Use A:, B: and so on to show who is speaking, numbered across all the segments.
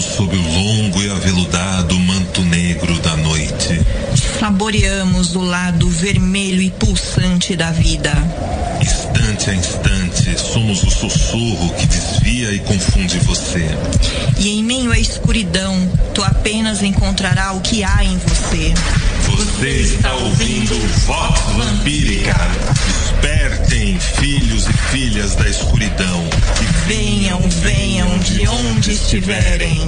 A: Sob o longo e aveludado manto negro da noite.
B: Saboreamos o lado vermelho e pulsante da vida.
A: Instante a instante, somos o sussurro que desvia e confunde você.
B: E em meio à escuridão, tu apenas encontrará o que há em você.
A: Você está ouvindo Vox Vampírica. Despertem, filhos e filhas da escuridão.
B: E venham, venham de onde estiverem.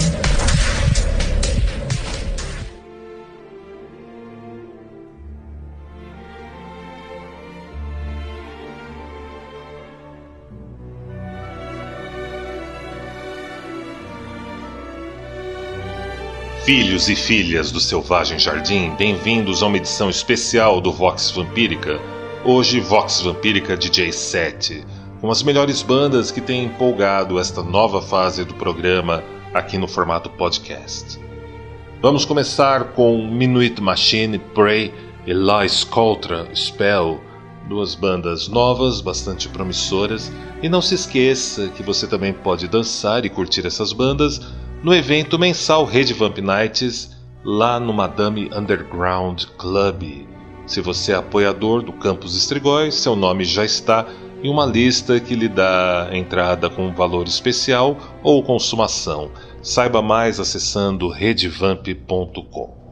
C: Filhos e filhas do Selvagem Jardim, bem-vindos a uma edição especial do Vox Vampírica. Hoje, Vox Vampírica DJ 7, com as melhores bandas que têm empolgado esta nova fase do programa aqui no formato podcast. Vamos começar com Minuit Machine, Prey e Lies Coltra Spell, duas bandas novas, bastante promissoras, e não se esqueça que você também pode dançar e curtir essas bandas no evento mensal Rede Vamp Nights, lá no Madame Underground Club. Se você é apoiador do Campus Estrigóis, seu nome já está em uma lista que lhe dá entrada com valor especial ou consumação. Saiba mais acessando redevamp.com.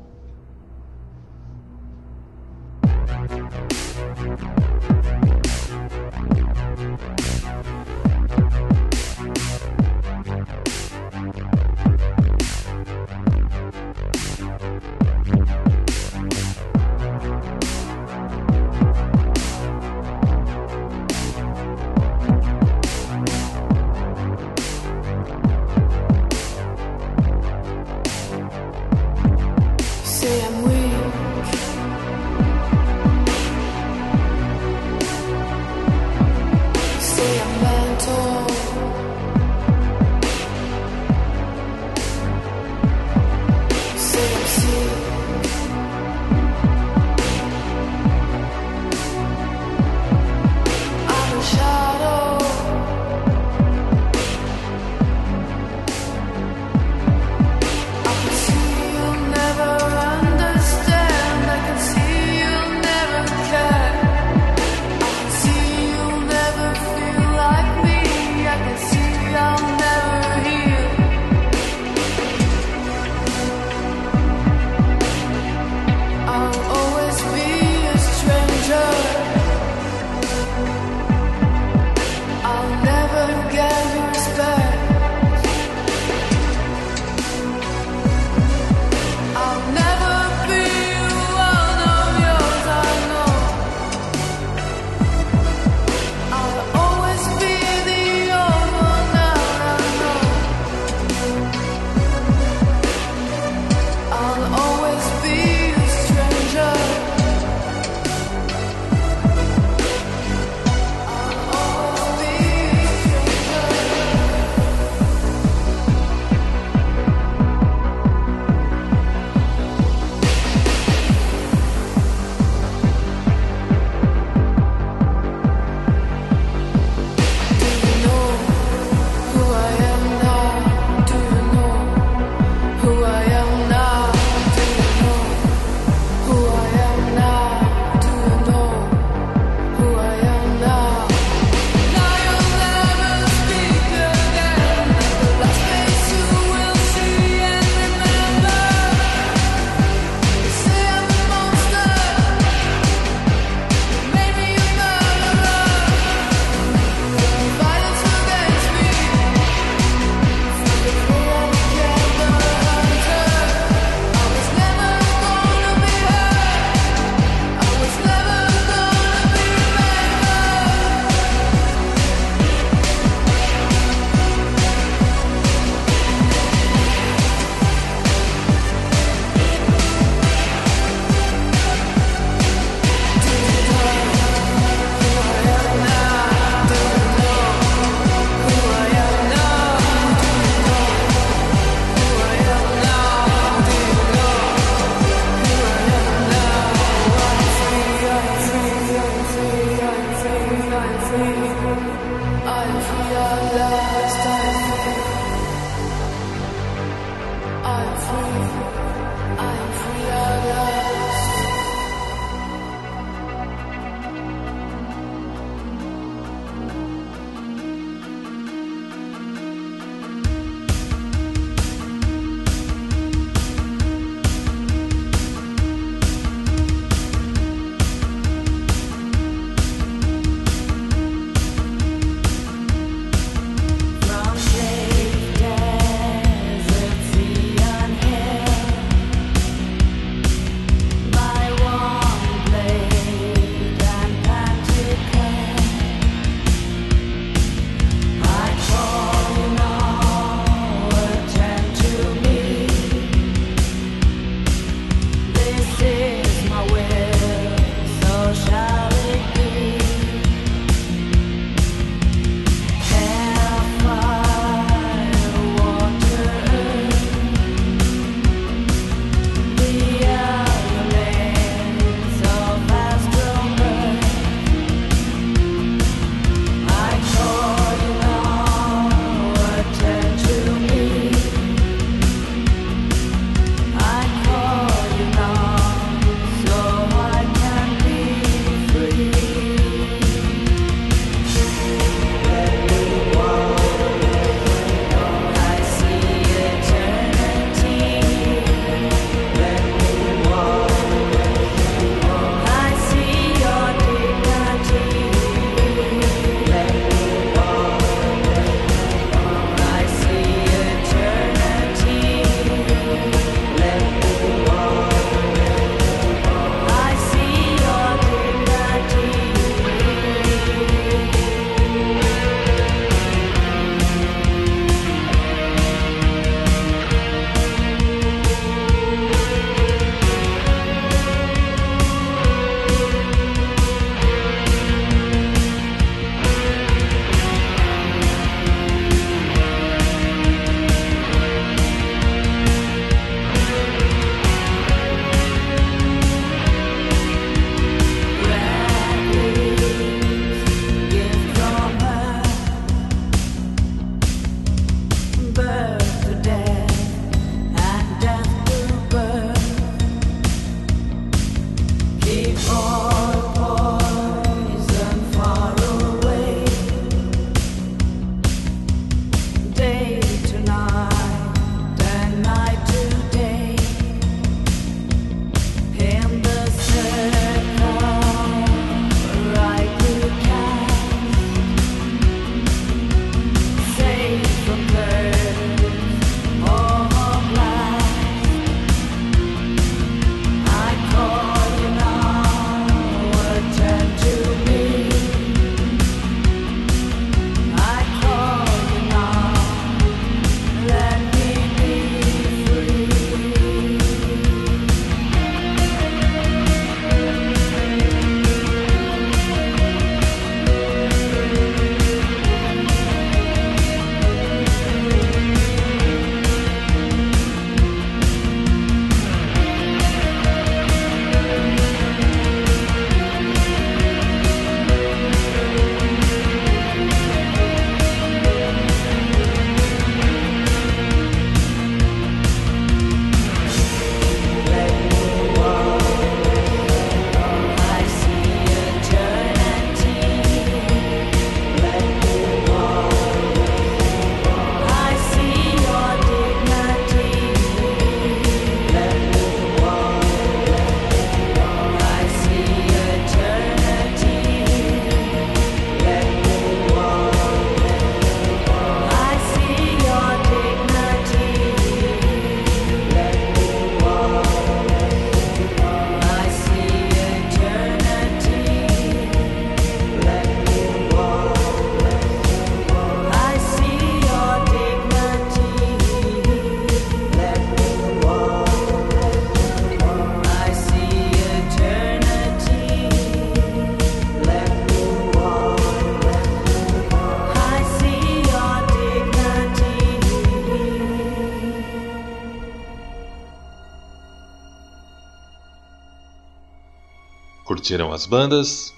D: curtiram as bandas?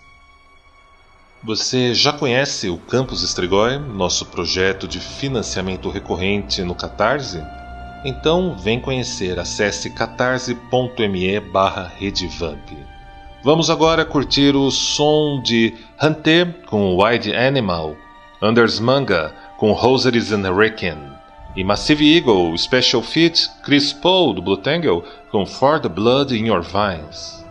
D: Você já conhece o Campus Estrigói, nosso projeto de financiamento recorrente no Catarse? Então vem conhecer, acesse catarse.me barra redevamp. Vamos agora curtir o som de Hunter com Wide Animal, Anders Manga com Rosaries and Hurricane e Massive Eagle Special Fit Chris Paul do Blue Tangle com For the Blood in Your Vines.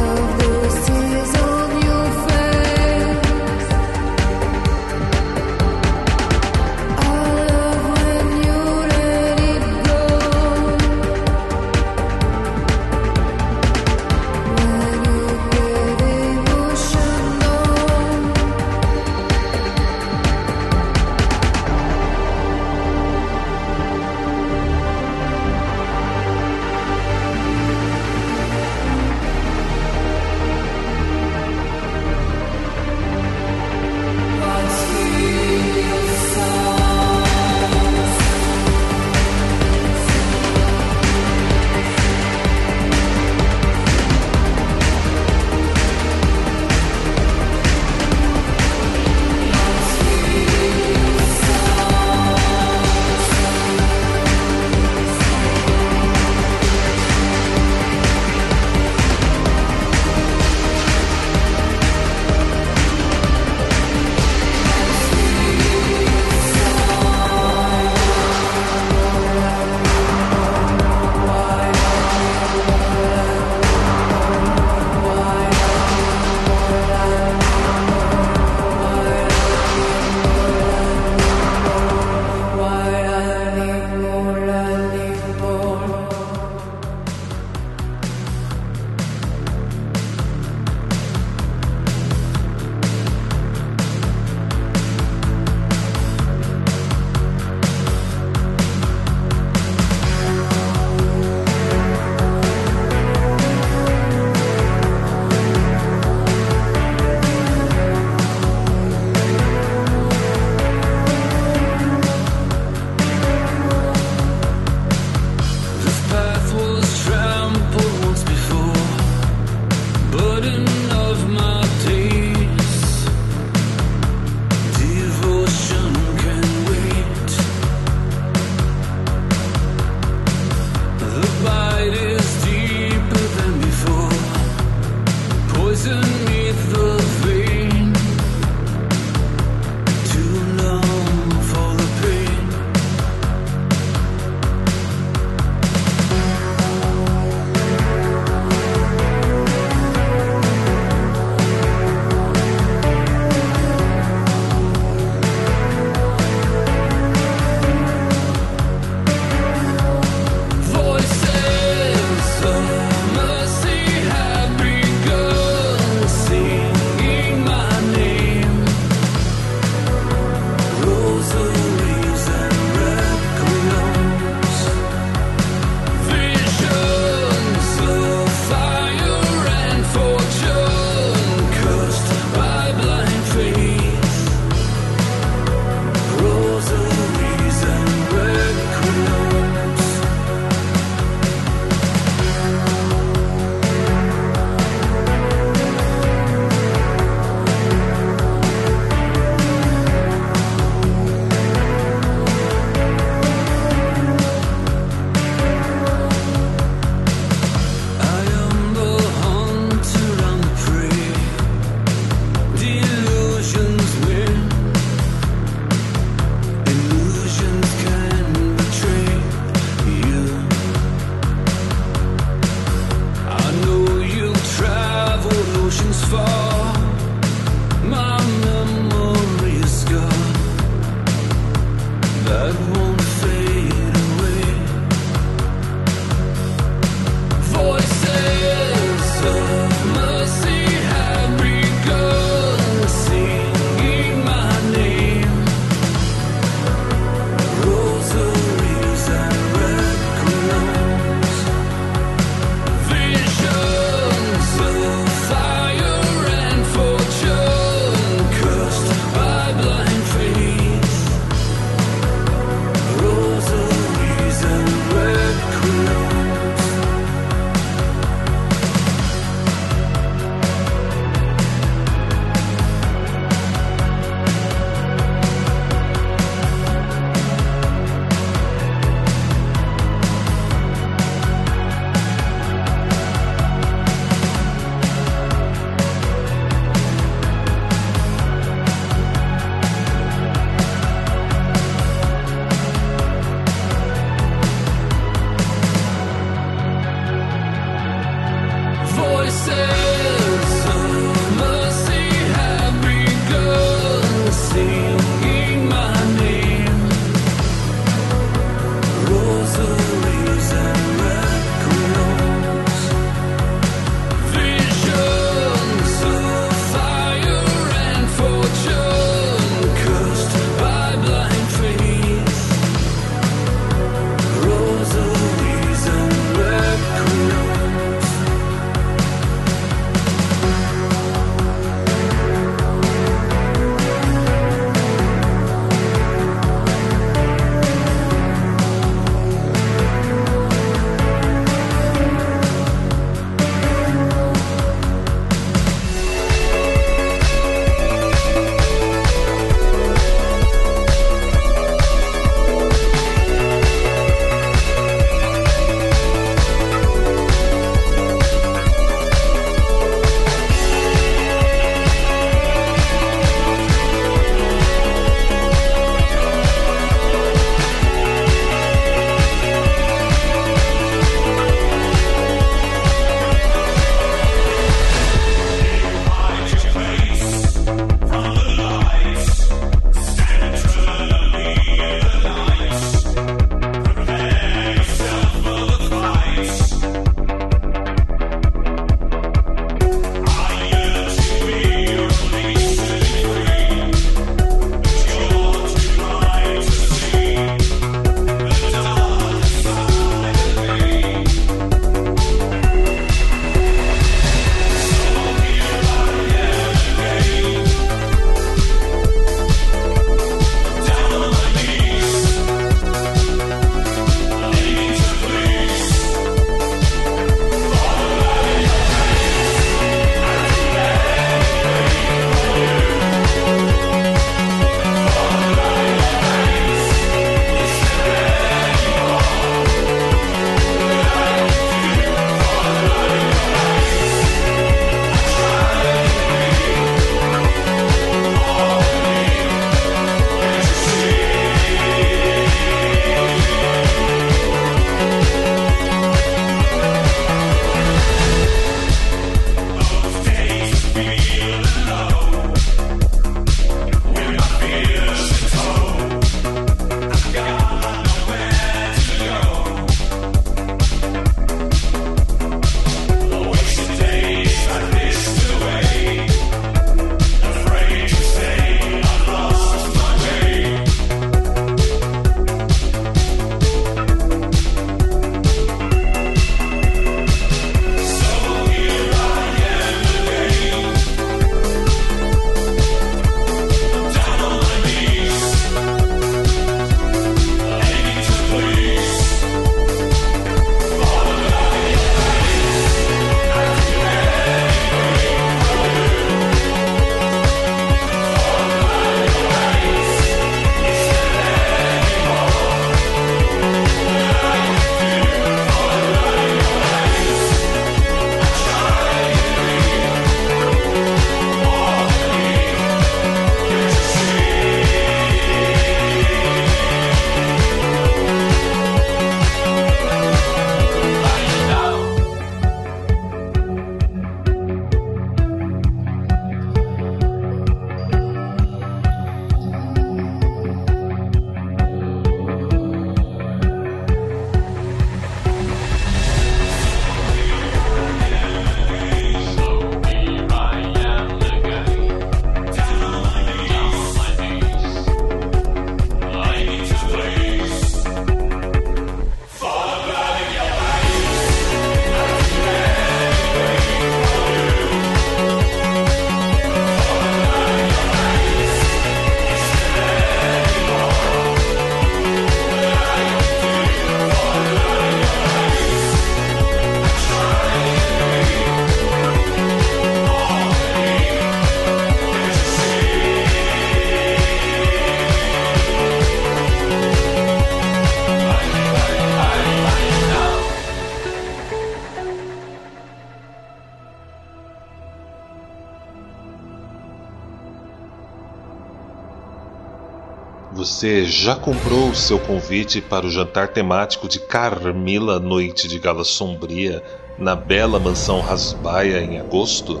E: Você já comprou seu convite para o jantar temático de Carmila Noite de Gala Sombria na bela mansão Rasbaia em agosto?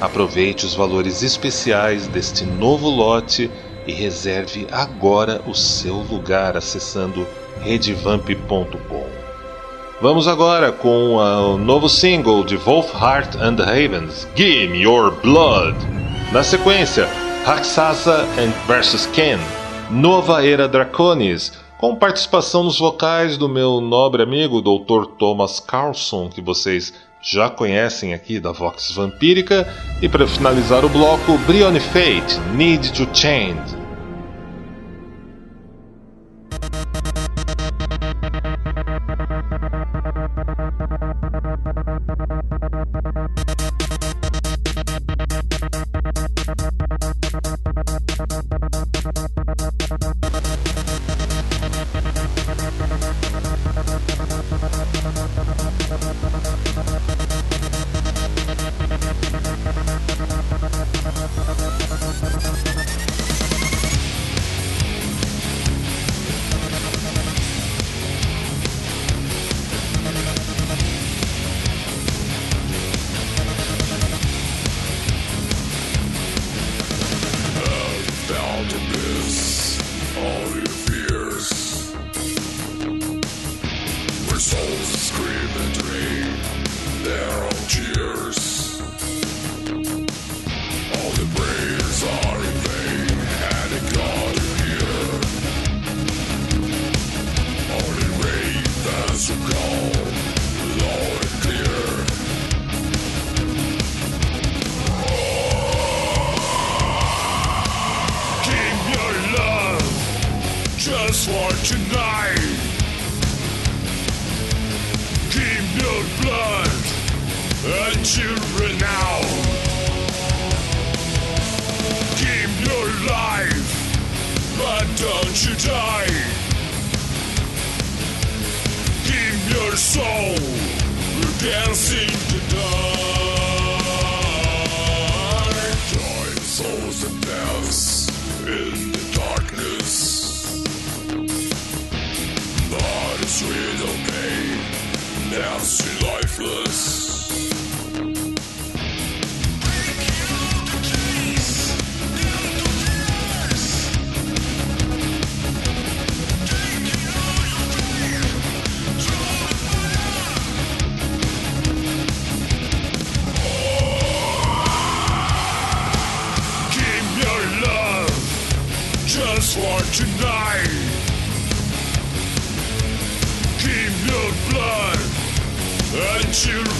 E: Aproveite os valores especiais deste novo lote e reserve agora o seu lugar acessando redvamp.com. Vamos agora com o novo single de Wolfheart and the Havens, Give Your Blood. Na sequência, Raksasa vs Ken Nova Era Draconis, com participação nos vocais do meu nobre amigo Dr. Thomas Carlson, que vocês já conhecem aqui da Vox Vampírica, e para finalizar o bloco, Briony Fate, Need to Change.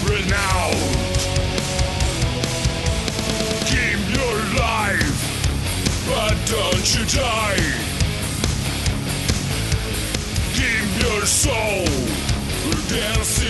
E: renowned. Give your life, but don't you die. Give your soul, dancing.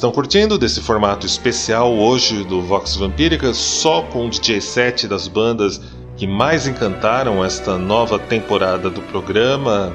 D: Estão curtindo desse formato especial hoje do Vox Vampírica, só com o DJ set das bandas que mais encantaram esta nova temporada do programa?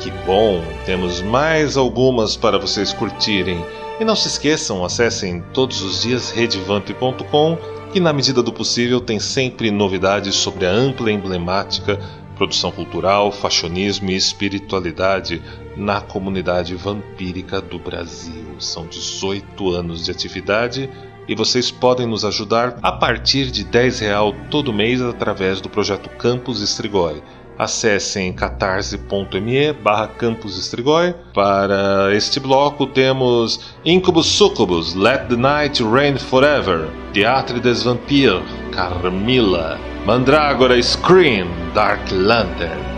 D: Que bom! Temos mais algumas para vocês curtirem. E não se esqueçam, acessem todos os dias redevamp.com, que na medida do possível tem sempre novidades sobre a ampla emblemática produção cultural, fashionismo e espiritualidade na comunidade vampírica do Brasil. São 18 anos de atividade e vocês podem nos ajudar a partir de 10 real todo mês através do projeto Campus Estrigói. Acessem catarse.me barra Campus Estrigói. Para este bloco temos Incubus Succubus, Let the Night Rain Forever, Teatro des Vampires, Carmilla, Mandragora Scream, Dark Lantern.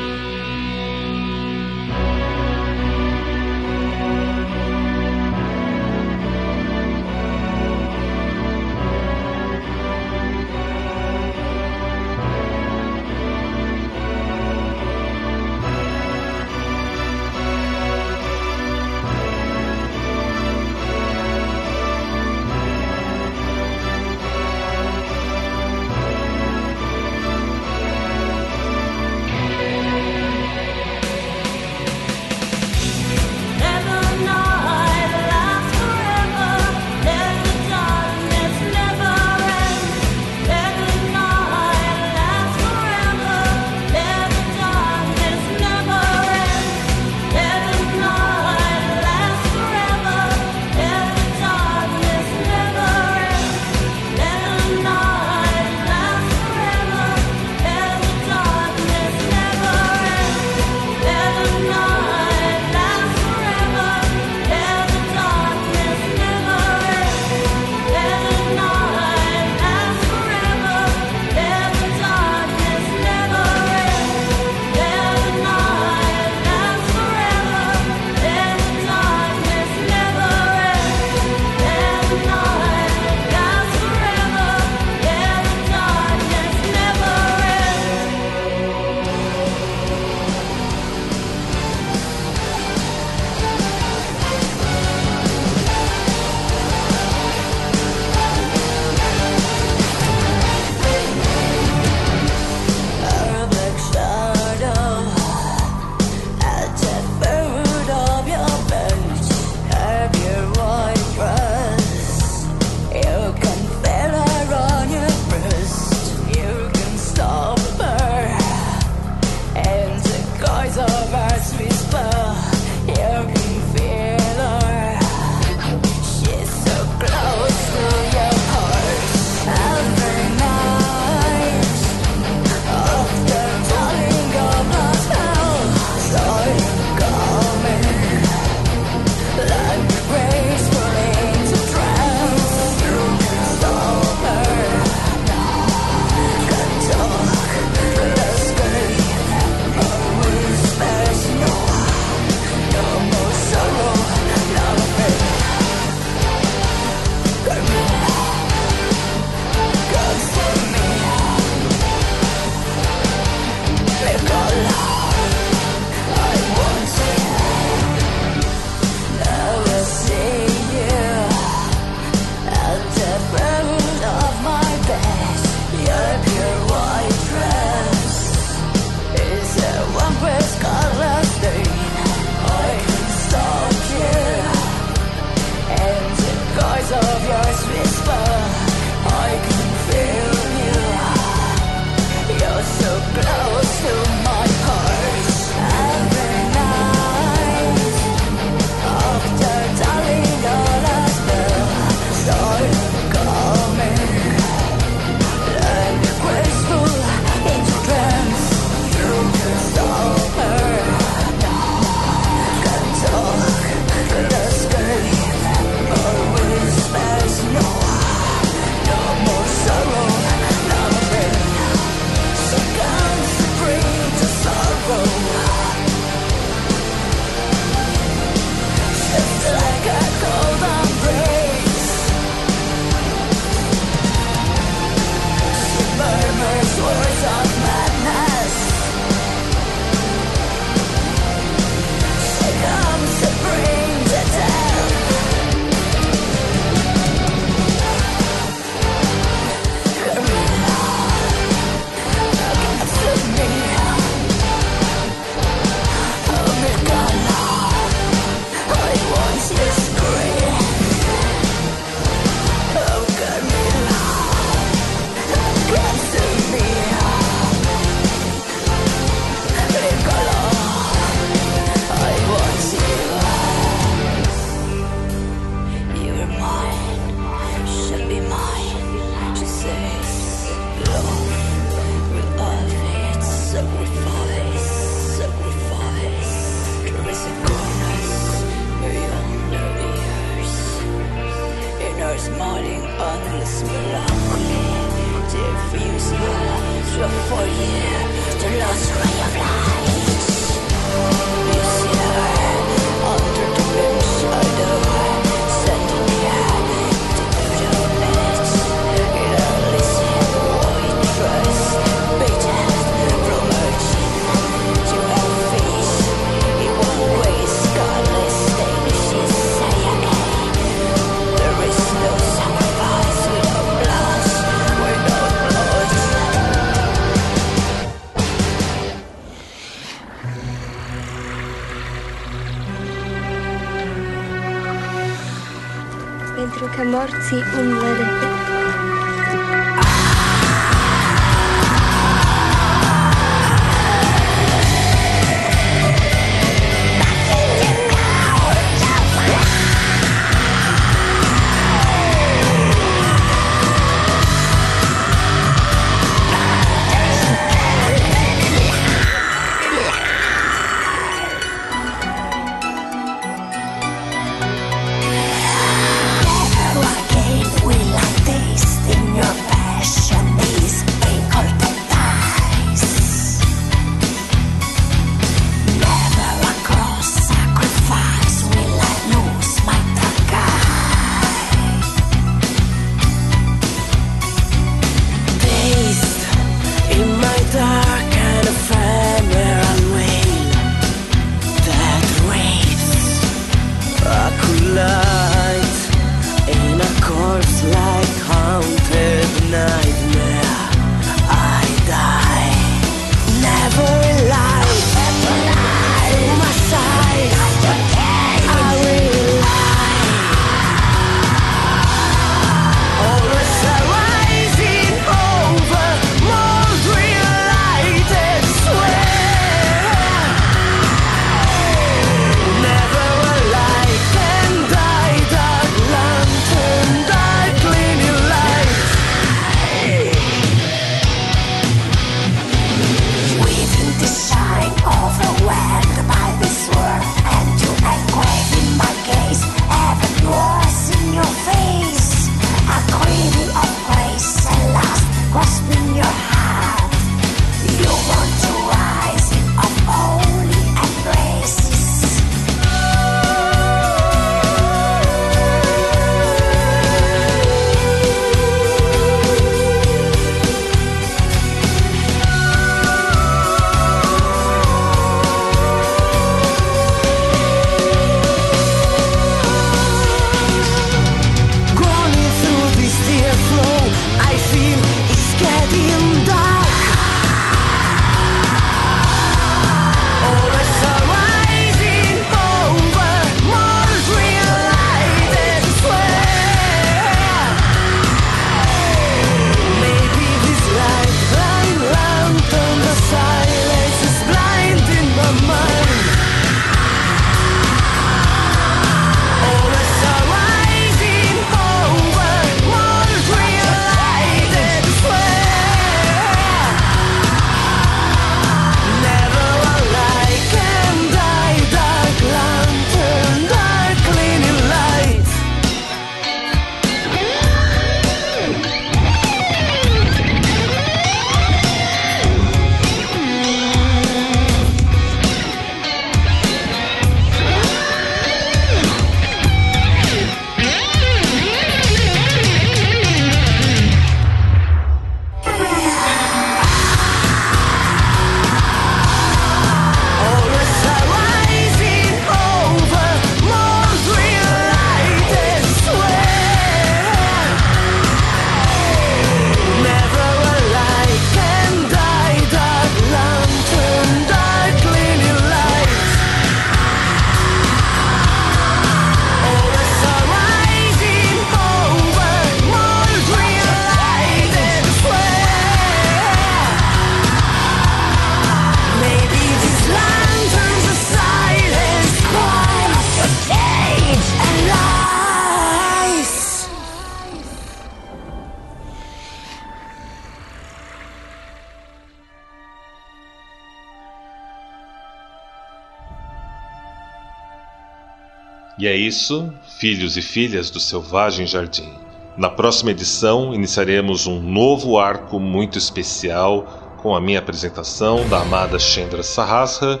D: E é isso, filhos e filhas do Selvagem Jardim. Na próxima edição, iniciaremos um novo arco muito especial com a minha apresentação da amada Chendra Sahasra.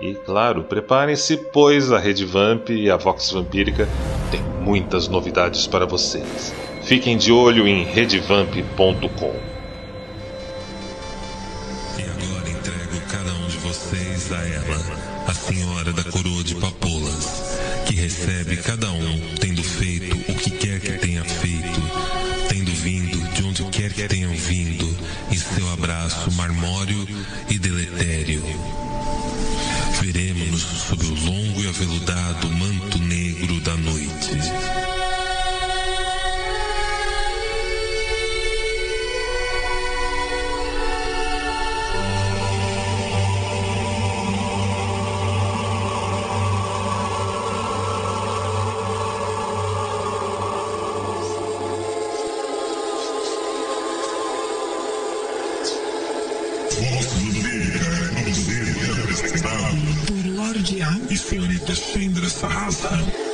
D: E, claro, preparem-se, pois a Rede Vamp e a Vox Vampírica têm muitas novidades para vocês. Fiquem de olho em redevamp.com.
A: E agora entrego cada um de vocês a ela, a Senhora da Coroa de Papolas que recebe cada um, tendo feito o que quer que tenha feito, tendo vindo de onde quer que tenham vindo, em seu abraço marmório e deletério. Veremos-nos sob o longo e aveludado manto
F: por Lorde A e senhorita Chandra Sahasra.